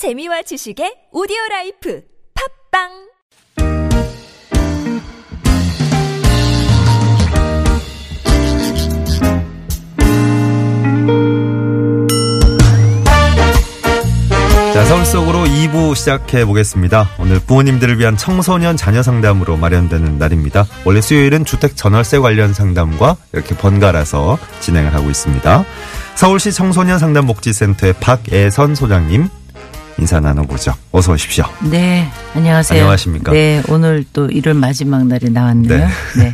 재미와 지식의 오디오 life 팟빵 자, 서울 속으로 2부 시작해 보겠습니다. 오늘 부모님들을 위한 청소년 자녀 상담으로 마련되는 날입니다. 원래 수요일은 주택 전월세 관련 상담과 이렇게 번갈아서 진행을 하고 있습니다. 서울시 청소년 상담 복지센터의 박애선 소장님 인사 나눠보죠. 어서 오십시오. 네, 안녕하세요. 안녕하십니까? 네, 오늘 또 1월 마지막 날이 나왔네요. 네. 네.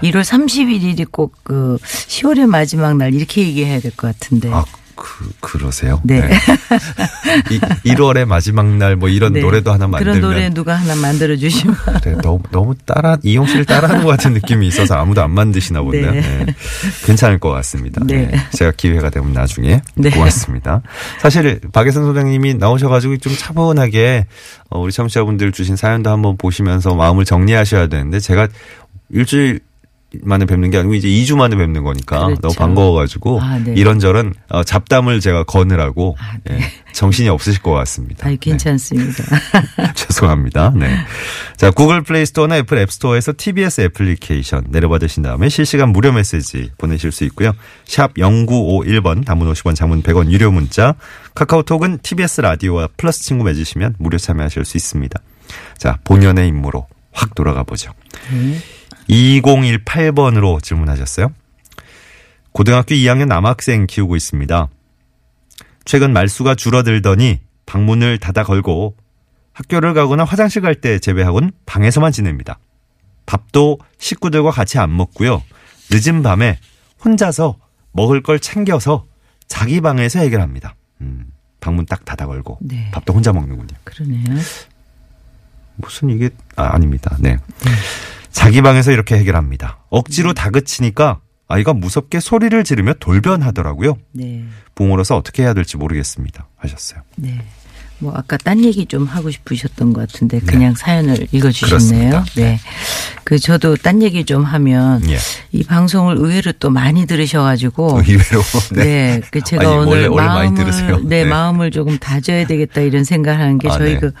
1월 31일이 꼭 그 10월의 마지막 날 이렇게 얘기해야 될 것 같은데. 아, 그, 그러세요? 네. 이, 1월의 마지막 날 뭐 이런 네. 노래도 하나 만들면 그런 노래 누가 하나 만들어 주시면 그래, 너무, 너무 따라, 이용 씨를 따라하는 것 같은 느낌이 있어서 아무도 안 만드시나 본데요. 네. 네. 괜찮을 것 같습니다. 네. 네. 제가 기회가 되면 나중에 네. 고맙습니다. 사실 박애선 소장님이 나오셔가지고 좀 차분하게 어, 우리 청취자분들 주신 사연도 한번 보시면서 마음을 정리하셔야 되는데 제가 일주일 만에 뵙는 게 아니고 이제 2주 만에 뵙는 거니까 그렇죠. 너무 반가워가지고 아, 네. 이런저런 어, 잡담을 제가 거느라고 아, 네. 예, 정신이 없으실 것 같습니다. 네. 괜찮습니다. 죄송합니다. 네. 자, 구글 플레이 스토어나 애플 앱 스토어에서 TBS 애플리케이션 내려받으신 다음에 실시간 무료 메시지 보내실 수 있고요. 샵 0951번 단문 50원 장문 100원 유료 문자 카카오톡은 TBS 라디오와 플러스 친구 맺으시면 무료 참여하실 수 있습니다. 자, 본연의 임무로 확 돌아가 보죠. 2018번으로 질문하셨어요. 고등학교 2학년 남학생 키우고 있습니다. 최근 말수가 줄어들더니 방문을 닫아 걸고 학교를 가거나 화장실 갈 때 제외하고는 방에서만 지냅니다. 밥도 식구들과 같이 안 먹고요. 늦은 밤에 혼자서 먹을 걸 챙겨서 자기 방에서 해결합니다. 음, 방문 딱 닫아 걸고 네. 밥도 혼자 먹는군요. 그러네요. 무슨 이게 아, 아닙니다. 네. 자기 방에서 이렇게 해결합니다. 억지로 다그치니까 아이가 무섭게 소리를 지르며 돌변하더라고요. 네. 부모로서 어떻게 해야 될지 모르겠습니다. 하셨어요. 네. 뭐 아까 딴 얘기 좀 하고 싶으셨던 것 같은데 그냥 사연을 읽어주셨네요. 네. 네. 그 저도 딴 얘기 좀 하면 예. 이 방송을 의외로 또 많이 들으셔가지고 어, 의외로 네. 그 제가 아니, 오늘 원래- 마음을 들으세요. 네, 네. 마음을 조금 다져야 되겠다 이런 생각을 하는 게 아, 저희 네. 그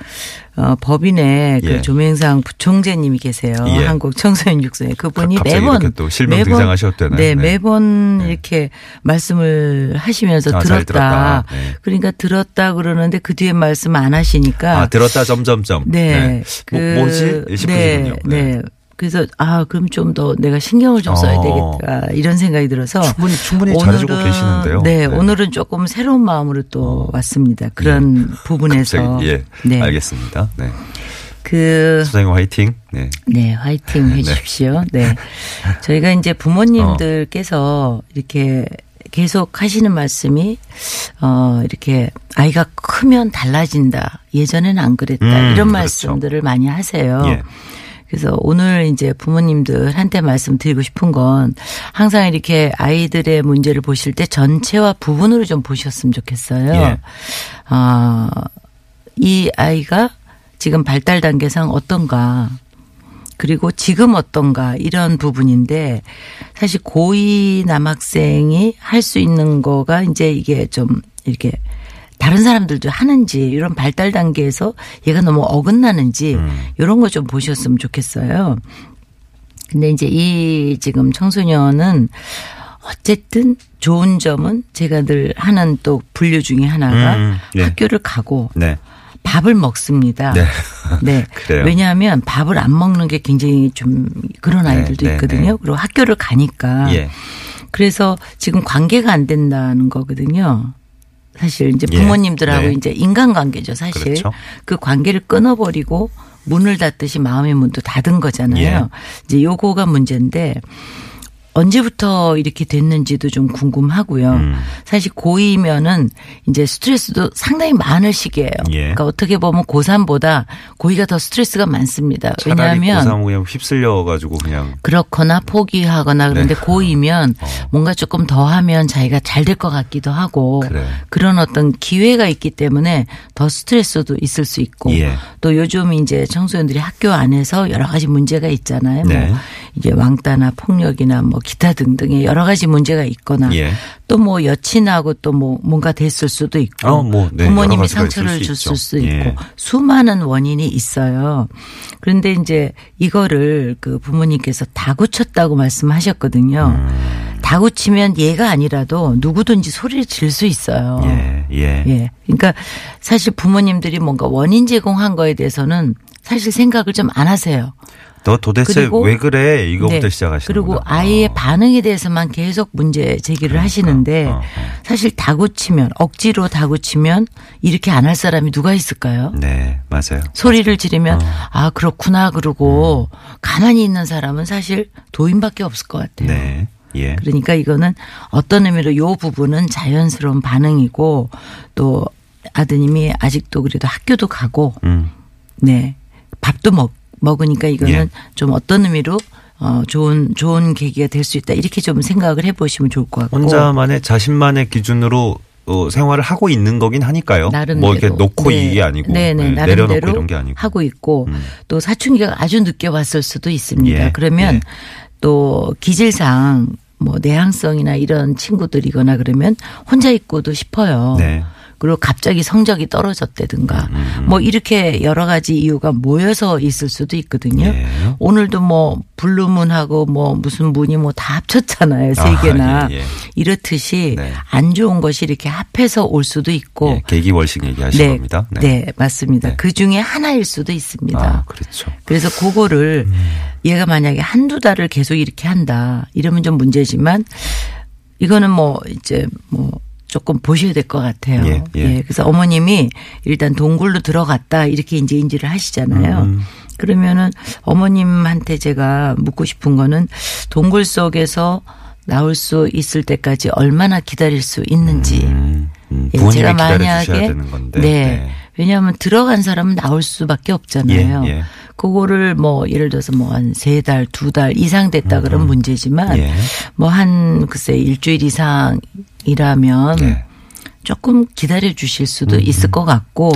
어, 법인에 예. 그 조명상 부총재님이 계세요. 예. 한국 청소년 육성회 그분이 갑자기 매번 또 실명 등장하셨다나요? 네, 네. 매번 네. 이렇게 말씀을 하시면서 아, 잘 들었다. 들었다. 네. 그러니까 들었다 그러는데 그 뒤에 말씀 안 하시니까 아, 들었다 점점점. 네. 뭐, 뭐지? 싶으시군요. 네. 네. 그래서 아 그럼 좀 더 내가 신경을 좀 써야 어. 되겠다 이런 생각이 들어서 충분히 충분히 잘해주고 계시는데요. 네, 오늘은 조금 새로운 마음으로 또 왔습니다. 그런 부분에서 갑자기, 예. 네, 알겠습니다. 네. 그 소장님 화이팅. 네. 네, 화이팅 해 주십시오. 네. 저희가 이제 부모님들께서 이렇게 계속 하시는 말씀이 어 이렇게 아이가 크면 달라진다. 예전에는 안 그랬다. 음, 이런 그렇죠. 말씀들을 많이 하세요. 예. 그래서 오늘 이제 부모님들한테 말씀드리고 싶은 건 항상 이렇게 아이들의 문제를 보실 때 전체와 부분으로 좀 보셨으면 좋겠어요. 예. 아, 이 아이가 지금 발달 단계상 어떤가. 그리고 지금 어떤가 이런 부분인데 사실 고2 남학생이 할 수 있는 거가 이제 이게 좀 이렇게 다른 사람들도 하는지 이런 발달 단계에서 얘가 너무 어긋나는지 이런 거 좀 보셨으면 좋겠어요. 근데 이제 이 지금 청소년은 어쨌든 좋은 점은 제가 늘 하는 또 분류 중에 하나가 음, 예. 학교를 가고 네. 밥을 먹습니다. 네. 네. 왜냐하면 밥을 안 먹는 게 굉장히 좀 그런 아이들도 네, 있거든요. 네. 그리고 학교를 가니까. 예. 그래서 지금 관계가 안 된다는 거거든요. 사실 이제 예. 부모님들하고 네. 이제 인간관계죠, 사실. 그렇죠. 그 관계를 끊어버리고 문을 닫듯이 마음의 문도 닫은 거잖아요. 예. 이제 요거가 문제인데 언제부터 이렇게 됐는지도 좀 궁금하고요. 음. 사실 고2면은 이제 스트레스도 상당히 많을 시기예요. 예. 그러니까 어떻게 보면 고3보다 고2가 더 스트레스가 많습니다. 왜냐하면 고3 그냥 휩쓸려 가지고 그냥 그렇거나 포기하거나 그런데 네. 고2면 어. 뭔가 조금 더 하면 자기가 잘 될 것 같기도 하고 그래. 런 어떤 기회가 있기 때문에 더 스트레스도 있을 수 있고 예. 또 요즘 이제 청소년들이 학교 안에서 여러 가지 문제가 있잖아요. 네. 뭐 이제 왕따나 폭력이나 뭐 기타 등등의 여러 가지 문제가 있거나 예. 또뭐 여친하고 또 뭐 뭔가 됐을 수도 있고 어, 뭐, 네, 부모님이 상처를 수 줬을 있죠. 수도 있고 예. 수많은 원인이 있어요. 그런데 이제 이거를 그 부모님께서 다 고쳤다고 말씀하셨거든요. 음. 다 고치면 얘가 아니라도 누구든지 소리를 질 수 있어요. 예, 예. 예. 그러니까 사실 부모님들이 뭔가 원인 제공한 거에 대해서는 사실 생각을 좀 안 하세요. 너 도대체 왜 그래? 이거부터 네. 시작하시는 그리고 아이의 반응에 대해서만 계속 문제 제기를 하시는데 어, 어. 사실 다 고치면 억지로 다 고치면 이렇게 안 할 사람이 누가 있을까요? 네, 맞아요. 소리를 지르면 어. 아 그렇구나 그러고 음. 가만히 있는 사람은 사실 도인밖에 없을 것 같아요. 네. 예. 그러니까 이거는 어떤 의미로 요 부분은 자연스러운 반응이고 또 아드님이 아직도 그래도 학교도 가고 음. 네 밥도 먹 먹으니까 이거는 예. 좀 어떤 의미로 어 좋은 좋은 계기가 될 수 있다 이렇게 좀 생각을 해 보시면 좋을 것 같고 혼자만의 자신만의 기준으로 어, 생활을 하고 있는 거긴 하니까요. 나름대로 뭐 이렇게 놓고 네. 이게 아니고 네네, 네, 나름대로 내려놓고 이런 게 아니고. 하고 있고 음. 또 사춘기가 아주 늦게 왔을 수도 있습니다. 예, 그러면 예. 또 기질상 뭐 내향성이나 이런 친구들이거나 그러면 혼자 있고도 싶어요. 네. 그리고 갑자기 성적이 떨어졌다든가 음, 뭐 이렇게 여러 가지 이유가 모여서 있을 수도 있거든요. 예. 오늘도 뭐 블루문하고 뭐 무슨 문이 뭐 다 합쳤잖아요. 세 아, 개나. 예, 예. 이렇듯이 네. 안 좋은 것이 이렇게 합해서 올 수도 있고 예, 계기월식 얘기하신 네, 겁니다. 네. 맞습니다. 네. 그 중에 하나일 수도 있습니다. 아, 그렇죠. 그래서 그거를 얘가 만약에 한두 달을 계속 이렇게 한다. 이러면 좀 문제지만 이거는 뭐 이제 뭐 조금 보셔야 될 것 같아요. 예, 예. 그래서 어머님이 일단 동굴로 들어갔다 이렇게 이제 인지를 하시잖아요. 음. 그러면은 어머님한테 제가 묻고 싶은 거는 동굴 속에서 나올 수 있을 때까지 얼마나 기다릴 수 있는지. 음, 음, 예, 제가 만약에 건데. 네. 왜냐하면 들어간 사람은 나올 수밖에 없잖아요. 예, 예. 그거를 뭐 예를 들어서 뭐 한 세 달, 두 달 이상 됐다 그러면 문제지만 예. 뭐한 글쎄 일주일 이상이라면 네. 조금 기다려 주실 수도 있을 것 같고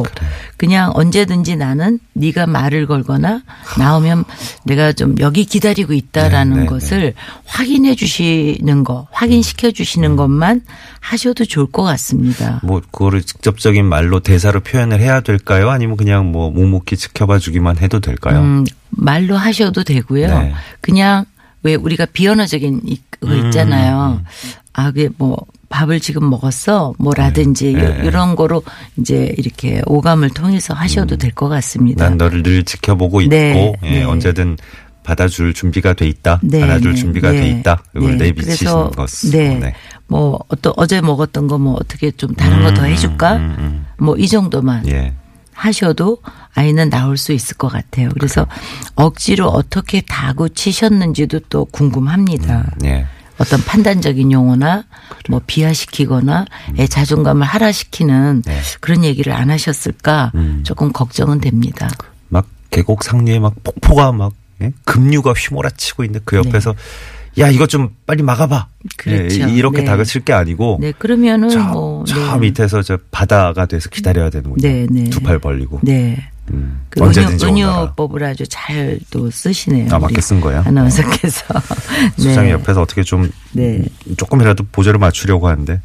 그냥 언제든지 나는 네가 말을 걸거나 나오면 내가 좀 여기 기다리고 있다라는 네, 네, 것을 확인해 주시는 거, 확인시켜 주시는 것만 하셔도 좋을 것 같습니다. 뭐 그거를 직접적인 말로 대사로 표현을 해야 될까요? 아니면 그냥 뭐 묵묵히 지켜봐 주기만 해도 될까요? 음, 말로 하셔도 되고요. 네. 그냥 왜 우리가 비언어적인 이- 그거 음, 있잖아요. 아, 그게 뭐 밥을 지금 먹었어? 뭐라든지 네, 네. 이런 거로 이제 이렇게 오감을 통해서 하셔도 될것 같습니다. 음. 난 너를 늘 지켜보고 있고 네, 예, 네. 언제든 받아줄 준비가 돼 있다. 네, 안아줄 네, 준비가 네. 돼 있다. 이걸 네. 내비치시는 것으로. 네. 뭐 어떤 어제 먹었던 거 뭐 어떻게 좀 다른 거더 음, 해줄까? 음, 음. 뭐이 정도만 예. 하셔도 아이는 나올 수 있을 것 같아요. 그래서 억지로 어떻게 다 고 치셨는지도 또 궁금합니다. 예. 어떤 판단적인 용어나 뭐 비하시키거나 애 자존감을 하락시키는 네. 그런 얘기를 안 하셨을까 조금 걱정은 됩니다. 막 계곡 상류에 막 폭포가 막 예? 급류가 휘몰아치고 있는데 그 옆에서 야 이것 좀 빨리 막아봐. 네. 그렇죠. 예, 이렇게 네. 다그칠 게 아니고 네, 그러면은 저, 뭐저 네. 밑에서 저 바다가 돼서 기다려야 되는 군요. 네, 네. 두 팔 벌리고. 네. 음, 그 언제든지 오너라. 은유법을 아주 잘 또 쓰시네요. 아, 맞게 쓴 거예요? 아나운서께서. 수장이 네. 옆에서 어떻게 좀 네. 조금이라도 보조를 맞추려고 하는데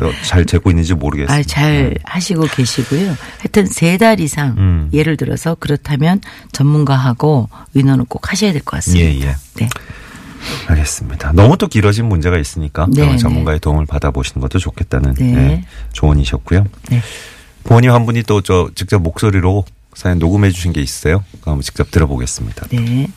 어, 잘 재고 있는지 모르겠어요. 아, 잘 하시고 계시고요. 하여튼 세 달 이상 음. 예를 들어서 그렇다면 전문가하고 의논을 꼭 하셔야 될 것 같습니다. 예, 예. 네. 알겠습니다. 너무 또 길어진 문제가 있으니까 네, 전문가의 도움을 받아보시는 것도 좋겠다는 네. 예, 조언이셨고요. 네. 부모님 한 분이 또 저 직접 목소리로 사연 녹음해 주신 게 있어요. 한번 직접 들어보겠습니다. 네.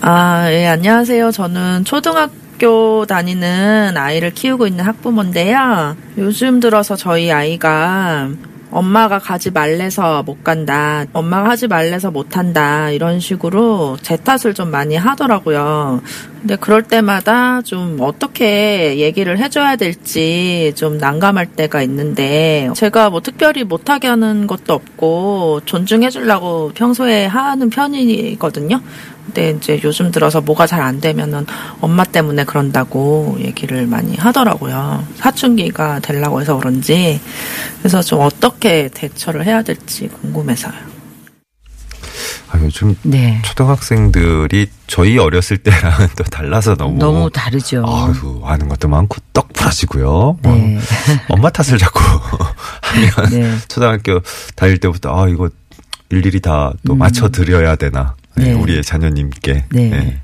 아, 예, 안녕하세요. 저는 초등학교 다니는 아이를 키우고 있는 학부모인데요. 요즘 들어서 저희 아이가 엄마가 가지 말래서 못 간다. 엄마가 하지 말래서 못 한다. 이런 식으로 제 탓을 좀 많이 하더라고요. 근데 그럴 때마다 좀 어떻게 얘기를 해줘야 될지 좀 난감할 때가 있는데 제가 뭐 특별히 못하게 하는 것도 없고 존중해주려고 평소에 하는 편이거든요. 근데 이제 요즘 들어서 뭐가 잘 안 되면은 엄마 때문에 그런다고 얘기를 많이 하더라고요. 사춘기가 되려고 해서 그런지. 그래서 좀 어떻게 대처를 해야 될지 궁금해서요. 아, 요즘 네. 초등학생들이 저희 어렸을 때랑은 또 달라서 너무 너무 다르죠. 아유, 하는 것도 많고 떡 부러지고요. 뭐 네. 엄마 탓을 자꾸 하면 네. 초등학교 다닐 때부터 아 이거 일일이 다또 맞춰 드려야 되나 음. 네. 우리의 자녀님께 네.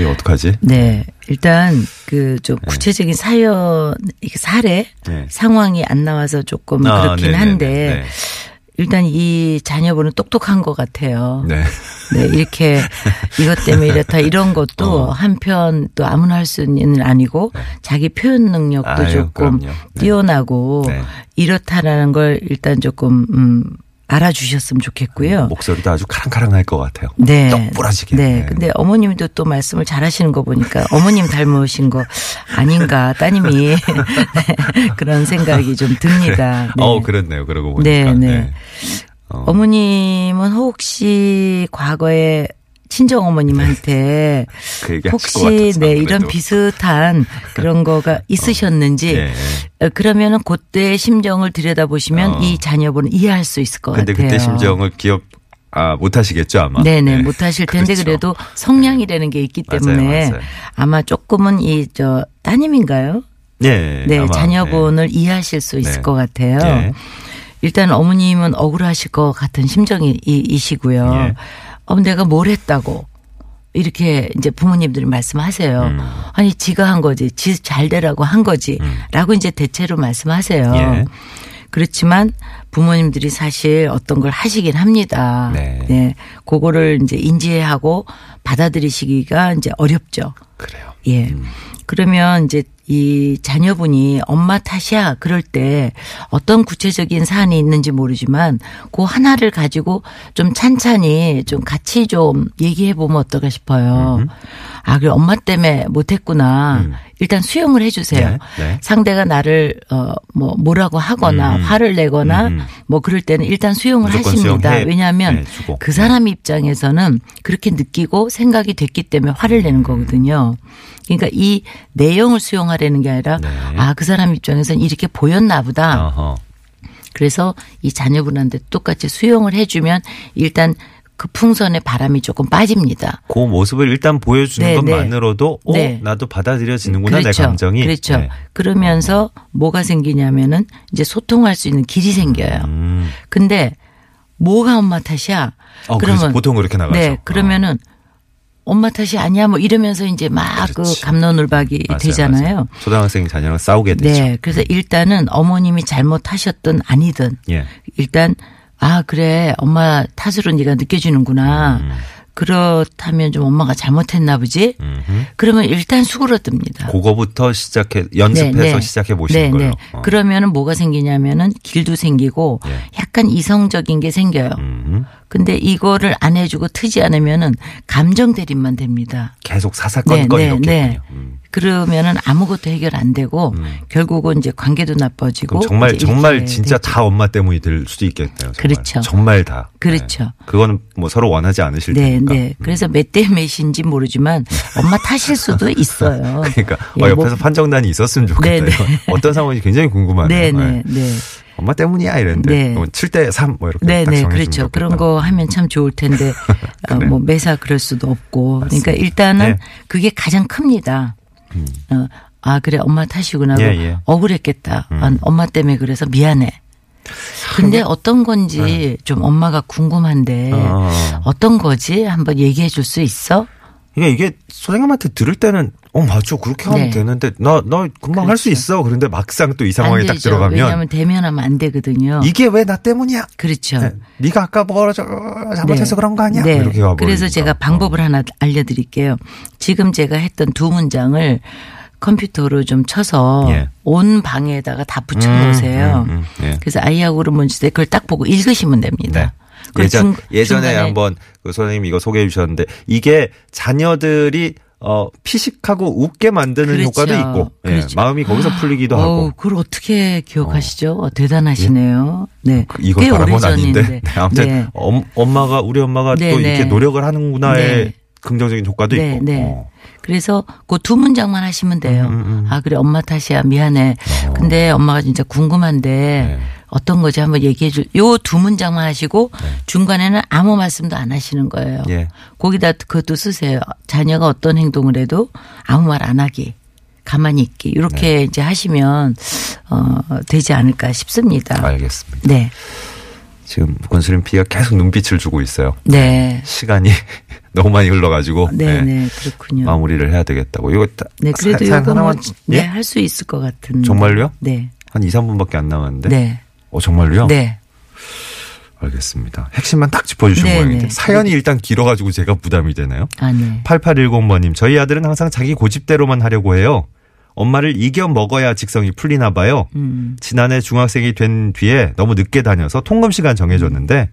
이거 어떡하지? 네. 일단 그 좀 구체적인 사연, 사례 네. 상황이 안 나와서 조금 아, 그렇긴. 한데 일단 이 자녀분은 똑똑한 것 같아요. 네. 네, 이렇게 이것 때문에 이렇다 이런 것도 어. 한편 또 아무나 할수 있는 일 아니고 자기 표현 능력도 아유, 조금. 네. 뛰어나고 네. 이렇다라는 걸 일단 조금 음 알아주셨으면 좋겠고요. 목소리도 아주 카랑카랑할 것 같아요. 네. 떡 부러지게. 네. 네. 근데 어머님도 또 말씀을 잘 하시는 거 보니까 어머님 닮으신 거 아닌가 따님이 네. 그런 생각이 좀 듭니다. 네. 어, 그렇네요. 그러고 보니까. 네, 네. 어. 어머님은 혹시 과거에 친정 어머님한테 그 혹시 네. 이런 비슷한 그런 거가 있으셨는지 예. 어, 그러면은 그때 심정을 들여다 보시면 어. 이 자녀분은 이해할 수 있을 것 근데 같아요. 그때 심정을 기억 아, 못 하시겠죠, 아마. 네네 네. 못 하실 텐데 그렇죠. 그래도 성량이라는 게 있기 맞아요, 때문에 맞아요. 아마 조금은 이 저 따님인가요? 예. 네 아마, 자녀분을 이해하실 수 있을 네. 것 같아요. 예. 일단 어머님은 억울하실 것 같은 심정이시고요. 예. 어, 내가 뭘 했다고. 이렇게 이제 부모님들이 말씀하세요. 음. 아니, 지가 한 거지. 지 잘 되라고 한 거지. 라고 이제 대체로 말씀하세요. 예. 그렇지만 부모님들이 사실 어떤 걸 하시긴 합니다. 네. 그거를 이제 인지하고 받아들이시기가 이제 어렵죠. 그래요. 예. 음. 그러면 이제 이 자녀분이 엄마 탓이야 그럴 때 어떤 구체적인 사안이 있는지 모르지만 그 하나를 가지고 좀 찬찬히 좀 같이 좀 얘기해 보면 어떨까 싶어요. 아, 그래 엄마 때문에 못했구나. 음. 일단 수용을 해주세요. 네, 네. 상대가 나를 어 뭐 뭐라고 하거나 음. 화를 내거나 음. 뭐 그럴 때는 일단 수용을 하십니다. 수용해 왜냐하면 주고. 그 사람 입장에서는 그렇게 느끼고 생각이 됐기 때문에 화를 내는 거거든요. 그러니까 이 내용을 수용하려는 게 아니라 네. 아그 사람 입장에서는 이렇게 보였나 보다. 어허. 그래서 이 자녀분한테 똑같이 수용을 해주면 일단 그 풍선의 바람이 조금 빠집니다. 그 모습을 일단 보여주는 네, 네. 것만으로도 어, 네. 나도 받아들여지는구나 그렇죠. 내 감정이. 그렇죠. 네. 그러면서 뭐가 생기냐면은 이제 소통할 수 있는 길이 생겨요. 음. 근데 뭐가 엄마 탓이야? 어, 그래서 보통 그렇게 나가죠. 네, 그러면은 엄마 탓이 아니야 뭐 이러면서 이제 막 그. 감론을박이 되잖아요. 맞아요. 초등학생 자녀랑 싸우게 되죠. 네, 그래서 일단은 어머님이 잘못하셨든 아니든 예. 일단 아 그래 엄마 탓으로 네가 느껴지는구나. 음. 그렇다면 좀 엄마가 잘못했나 보지. 음흠. 그러면 일단 수그러듭니다. 그거부터 시작해 연습해서 네, 네. 시작해 보시는 네. 네. 어. 그러면은 뭐가 생기냐면은 길도 생기고 예. 약간 이성적인 게 생겨요. 음. 근데 이거를 안 해주고 트지 않으면은 감정 대립만 됩니다. 계속 사사건건 네, 네, 이렇게. 네. 음. 그러면은 아무것도 해결 안 되고 결국은 이제 관계도 나빠지고 정말 정말 진짜 되죠. 다 엄마 때문이 될 수도 있겠네요. 정말. 그렇죠. 정말 다. 그렇죠. 네. 그거는 뭐 서로 원하지 않으실 네, 테니까. 네. 그래서 몇 대 몇인지 모르지만 엄마 탓일 수도 있어요. 그러니까 예, 어, 뭐- 옆에서 판정단이 있었으면 좋겠다. 네, 네. 어떤 상황인지 굉장히 궁금하네요. 네, 네. 네, 네. 엄마 때문이야 이랬는데 네. 뭐 7대 3 뭐 이렇게 네, 딱 네, 그렇죠. 그런 거 하면 참 좋을 텐데, 어, 뭐 매사 그럴 수도 없고. 그러니까 일단은 네. 음. 그게 가장 큽니다. 어, 아, 그래, 엄마 탓이구나. 예, 고 예. 억울했겠다. 아, 엄마 때문에 그래서 미안해. 근데 어떤 건지 좀 엄마가 궁금한데, 네. 어. 어떤 거지? 한번 얘기해 줄 수 있어? 이게 이게 선생님한테 들을 때는 어 맞죠 그렇게 하면 네. 되는데 나나 금방 할수 그렇죠. 있어 그런데 막상 또 이 상황에 안 딱. 들어가면 왜냐하면 대면하면 안 되거든요. 이게 왜 나 때문이야? 그렇죠. 네. 네가 아까 뭐라 저 잘못해서 그런 거 아니야? 네. 이렇게. 그래서 제가 방법을 하나 알려드릴게요. 지금 제가 했던 두 문장을 컴퓨터로 좀 쳐서 예. 온 방에다가 다 붙여놓으세요. 음, 음, 음, 예. 그래서 아이하고 그러면 이제 그걸 딱 보고 읽으시면 됩니다. 네. 그리고 예전 중- 예전에 한번 그 선생님이 이거 소개해 주셨는데 이게 자녀들이 어 피식하고 웃게 만드는 그렇죠. 효과도 있고 예, 그렇죠. 마음이 거기서 풀리기도 하고 그걸 어떻게 기억하시죠? 어, 대단하시네요. 네. 그 바란 건 오래전인데. 아닌데 네, 아무튼 네. 엄, 엄마가 우리 엄마가 네, 또 네. 이렇게 노력을 하는구나의 네. 긍정적인 효과도 네, 있고 네. 어. 그래서 그 두 문장만 하시면 돼요. 음, 음, 음. 아 그래 엄마 탓이야 미안해. 근데 엄마가 진짜 궁금한데 네. 어떤 거지 한번 얘기해 줄. 요 두 문장만 하시고 중간에는 아무 말씀도 안 하시는 거예요. 예. 거기다 그것도 쓰세요. 자녀가 어떤 행동을 해도 아무 말 안 하기. 가만히 있기. 이렇게 네. 이제 하시면 어 되지 않을까 싶습니다. 알겠습니다. 네. 지금 권수림 PD가 계속 눈빛을 주고 있어요. 네. 시간이 너무 많이 흘러가지고 네, 네, 네. 그렇군요. 마무리를 해야 되겠다고. 이거 다- 네, 그래도 사- 이거 뭐, 하나만 네, 예? 할수 있을 것 같은. 정말요? 네. 한 2, 3분밖에 안 남았는데. 네. 어 정말요? 네. 알겠습니다. 핵심만 딱 짚어주신 네, 모양인데 네. 사연이 일단 길어가지고 제가 부담이 되나요? 아, 네. 8810번님 저희 아들은 항상 자기 고집대로만 하려고 해요. 엄마를 이겨 먹어야 직성이 풀리나 봐요. 음. 지난해 중학생이 된 뒤에 너무 늦게 다녀서 통금 시간 정해줬는데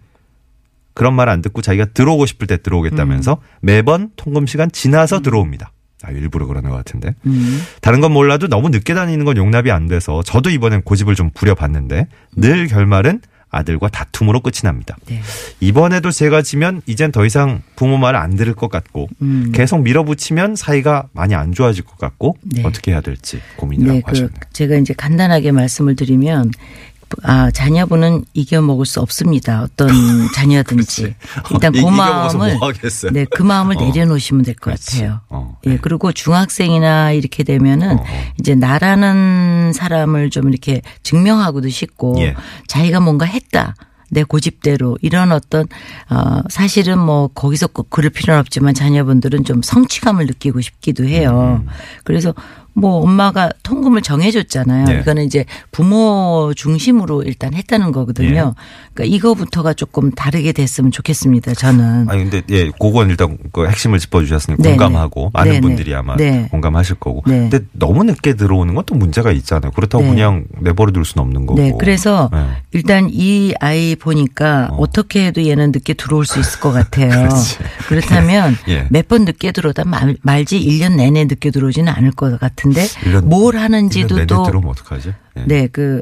그런 말 안 듣고 자기가 들어오고 싶을 때 들어오겠다면서 음. 매번 통금 시간 지나서 들어옵니다. 아, 일부러 그러는 것 같은데. 음. 다른 건 몰라도 너무 늦게 다니는 건 용납이 안 돼서 저도 이번엔 고집을 좀 부려봤는데 늘 결말은 아들과 다툼으로 끝이 납니다. 네. 이번에도 제가 지면 이젠 더 이상 부모 말을 안 들을 것 같고 음. 계속 밀어붙이면 사이가 많이 안 좋아질 것 같고 네. 어떻게 해야 될지 고민이라고 네, 그 하셨네요. 제가 이제 간단하게 말씀을 드리면 아 자녀분은 이겨 먹을 수 없습니다. 어떤 자녀든지 일단 이- 그 마음을 뭐? 네, 그 마음을 어. 내려놓으시면 될 것. 같아요. 어, 예, 네. 그리고 중학생이나 이렇게 되면은 어, 어. 이제 나라는 사람을 좀 이렇게 증명하고도 싶고 예. 자기가 뭔가 했다. 내 고집대로 이런 어떤 어 사실은 뭐 거기서 꼭 그럴 필요는 없지만 자녀분들은 좀 성취감을 느끼고 싶기도 해요. 음. 그래서 뭐 엄마가 통금을 정해줬잖아요. 네. 이거는 이제 부모 중심으로 일단 했다는 거거든요. 그러니까 이거부터가 조금 다르게 됐으면 좋겠습니다. 저는. 아니 근데 예, 그건 일단 그 핵심을 짚어주셨으니 네, 공감하고 네. 많은 네, 분들이 네. 아마 네. 공감하실 거고. 네. 근데 너무 늦게 들어오는 건 또 문제가 있잖아요. 그렇다고 네. 그냥 내버려둘 수는 없는 거고. 네, 그래서 네. 일단 이 아이 보니까 어. 떻게 해도 얘는 늦게 들어올 수 있을 것 같아요. 그렇다면 예. 몇번 늦게 들어오다 말, 말지 1년 내내 늦게 들어오지는 않을 것 같은 데 일년- 뭘 일년 하는지도 또 들어오면 어떡하지? 예. 네, 그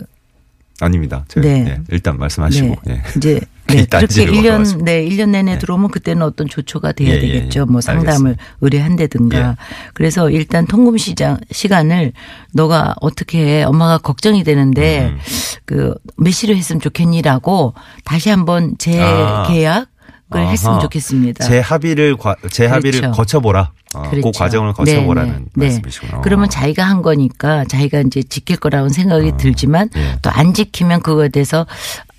아닙니다. 제가 네. 예, 일단 말씀하시고. 네. 예. 이제 네, 그렇게 딴지를 1년 걸어가지고. 네, 1년 내내 들어오면 그때는 어떤 조처가 돼야 예, 예, 되겠죠. 예. 뭐 상담을 알겠습니다. 의뢰한다든가. 예. 그래서 일단 통금 시장 시간을 너가 어떻게 해? 엄마가 걱정이 되는데 음. 그몇 시로 했으면 좋겠니라고 다시 한번 재계약 을 아하. 했으면 좋겠습니다. 제 합의를 과- 제 합의를 그렇죠. 거쳐보라. 어, 그 그렇죠. 과정을 거쳐보라는 말씀이시구나. 그러면 자기가 한 거니까 자기가 이제 지킬 거라는 생각이 들지만 예. 또안 지키면 그거에 대해서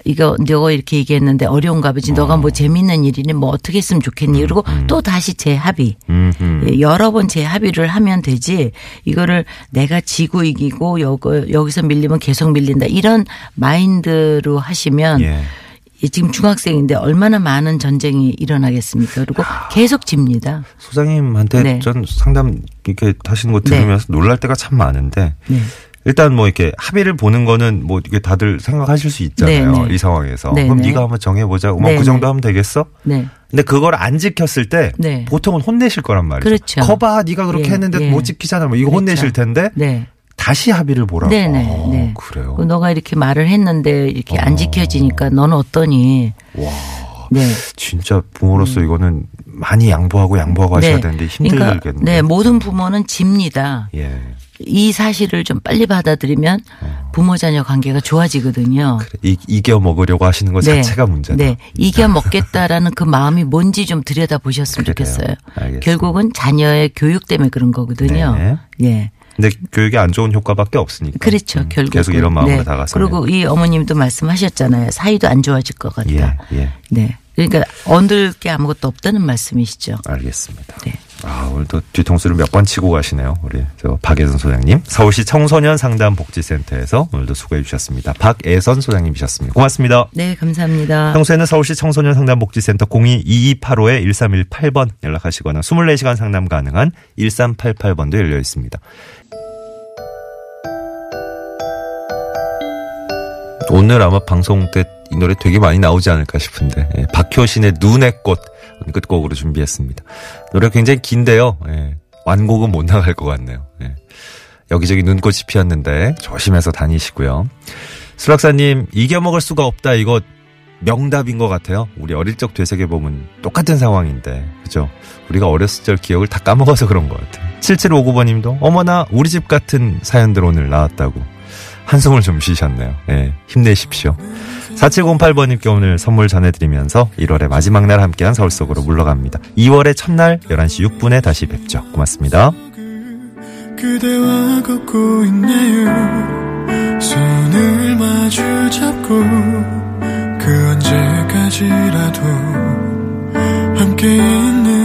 이거 너가 이렇게 얘기했는데 어려운가 보지. 너가 뭐 재밌는 일이니 뭐 어떻게 했으면 좋겠니. 그리고 또 다시 재합의. 음, 음. 예, 여러 번 재합의를 하면 되지 이거를 내가 지고 이기고 여기, 여기서 밀리면 계속 밀린다 이런 마인드로 하시면 예. 이 지금 중학생인데 얼마나 많은 전쟁이 일어나겠습니까 그리고 계속 집니다 소장님한테 네. 전 상담 이렇게 하시는 거 들으면서 놀랄 때가 참 많은데 네. 일단 뭐 이렇게 합의를 보는 거는 뭐 이게 다들 생각하실 수 있잖아요. 네, 네. 이 상황에서. 네, 그럼 네. 네가 한번 정해보자. 뭐 네, 그 정도 하면 되겠어? 네. 근데 그걸 안 지켰을 때 네. 보통은 혼내실 거란 말이죠. 그렇죠. 거봐, 네가 그렇게 예, 했는데 예. 못 지키잖아. 뭐 이거 그렇죠. 혼내실 텐데 네. 다시 합의를 보라고. 네네. 어, 네. 그래요. 그 너가 이렇게 말을 했는데 이렇게 안 지켜지니까 너는 어떠니? 와, 네. 진짜 부모로서 이거는 많이 양보하고 양보하고 하셔야 되는데 힘들겠네요. 그러니까 네, 모든 부모는 집니다. 예. 이 사실을 좀 빨리 받아들이면 부모 자녀 관계가 좋아지거든요. 그래, 이, 이겨 먹으려고 하시는 것 자체가 문제다. 네. 이겨 먹겠다라는 그 마음이 뭔지 좀 들여다 보셨으면. 좋겠어요. 알겠습니다. 결국은 자녀의 교육 때문에 그런 거거든요. 네. 예. 근데 교육에 안 좋은 효과밖에 없으니까. 그렇죠. 음, 결국 계속 이런 마음으로 다가서. 그리고 이 어머님도 말씀하셨잖아요. 사이도 안 좋아질 것 같다. 예, 예. 네. 그러니까 얻을 게 아무것도 없다는 말씀이시죠. 알겠습니다. 네. 아, 오늘도 뒤통수를 몇 번 치고 가시네요. 우리 저 박예선 소장님. 서울시 청소년 상담 복지센터에서 오늘도 수고해 주셨습니다. 박예선 소장님이셨습니다. 고맙습니다. 네, 감사합니다. 평소에는 서울시 청소년 상담 복지센터 02-2285-1318번 연락하시거나 24시간 상담 가능한 1388번도 열려 있습니다. 오늘 아마 방송 때 이 노래 되게 많이 나오지 않을까 싶은데 예, 박효신의 눈의 꽃 끝곡으로 준비했습니다. 노래 굉장히 긴데요. 예, 완곡은 못 나갈 것 같네요. 예. 여기저기 눈꽃이 피었는데 조심해서 다니시고요. 수락사님 이겨 먹을 수가 없다 이거 명답인 것 같아요. 우리 어릴 적 되새겨 보면 똑같은 상황인데 그죠? 우리가 어렸을 적 기억을 다 까먹어서 그런 것 같아요. 7759번님도 어머나 우리 집 같은 사연들 오늘 나왔다고 한숨을 좀 쉬셨네요. 예, 힘내십시오. 4708번님께 오늘 선물 전해드리면서 1월의 마지막 날 함께한 서울 속으로 물러갑니다. 2월의 첫날 11시 6분에 다시 뵙죠. 고맙습니다. 그대와 걷고 있네요 손을 마주 잡고 그 언제까지라도 함께 있는